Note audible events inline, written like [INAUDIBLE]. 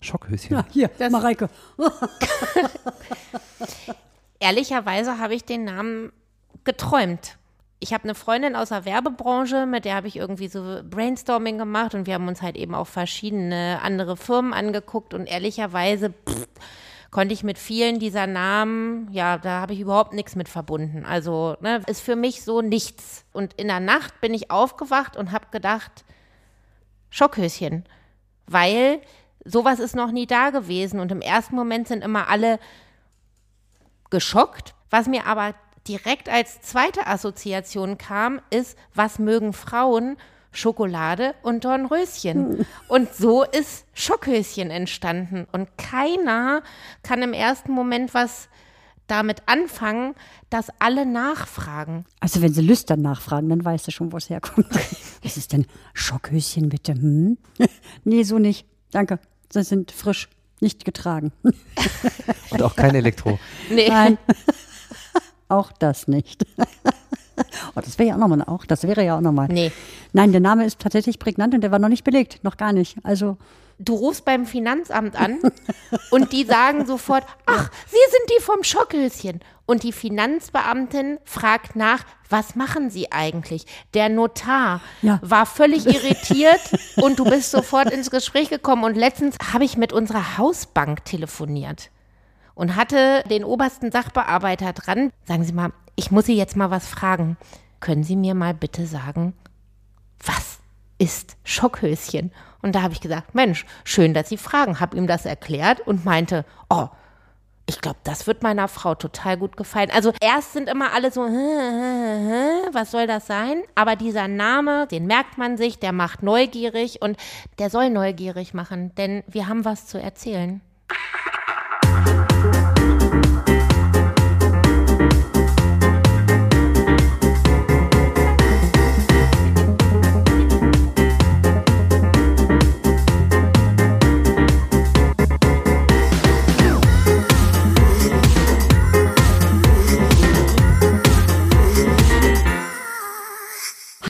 Schockhöschen. Ja, hier, Das- Mareike. [LAUGHS] Ehrlicherweise habe ich den Namen geträumt. Ich habe eine Freundin aus der Werbebranche, mit der habe ich irgendwie so Brainstorming gemacht und wir haben uns halt eben auch verschiedene andere Firmen angeguckt und ehrlicherweise pff, konnte ich mit vielen dieser Namen, ja, da habe ich überhaupt nichts mit verbunden. Also ne, ist für mich so nichts. Und in der Nacht bin ich aufgewacht und habe gedacht, Schockhöschen, weil sowas ist noch nie da gewesen und im ersten Moment sind immer alle geschockt. Was mir aber direkt als zweite Assoziation kam, ist, was mögen Frauen? Schokolade und Dornröschen. Und so ist Schockhöschen entstanden. Und keiner kann im ersten Moment was damit anfangen, dass alle nachfragen. Also wenn sie lüstern nachfragen, dann weißt du schon, wo es herkommt. [LAUGHS] Was ist denn Schockhöschen bitte? Hm? [LAUGHS] nee, so nicht. Danke. Sie sind frisch, nicht getragen. [LAUGHS] Und auch kein Elektro. Nee. Nein. auch das nicht. oh, das wäre ja auch nochmal, auch das wäre ja auch nochmal. Nee. Nein, der Name ist tatsächlich prägnant und der war noch nicht belegt, noch gar nicht. Also Du rufst beim Finanzamt an [LAUGHS] und die sagen sofort, ach, Sie sind die vom Schockhöschen. Und die Finanzbeamtin fragt nach, was machen Sie eigentlich? Der Notar Ja. war völlig irritiert [LAUGHS] und du bist sofort ins Gespräch gekommen. Und letztens habe ich mit unserer Hausbank telefoniert und hatte den obersten Sachbearbeiter dran. Sagen Sie mal, ich muss Sie jetzt mal was fragen. Können Sie mir mal bitte sagen, was ist Schockhöschen? Und da habe ich gesagt, Mensch, schön, dass Sie fragen. Habe ihm das erklärt und meinte, oh, ich glaube, das wird meiner Frau total gut gefallen. Also erst sind immer alle so, hä, hä, hä, was soll das sein? Aber dieser Name, den merkt man sich, der macht neugierig und der soll neugierig machen, denn wir haben was zu erzählen.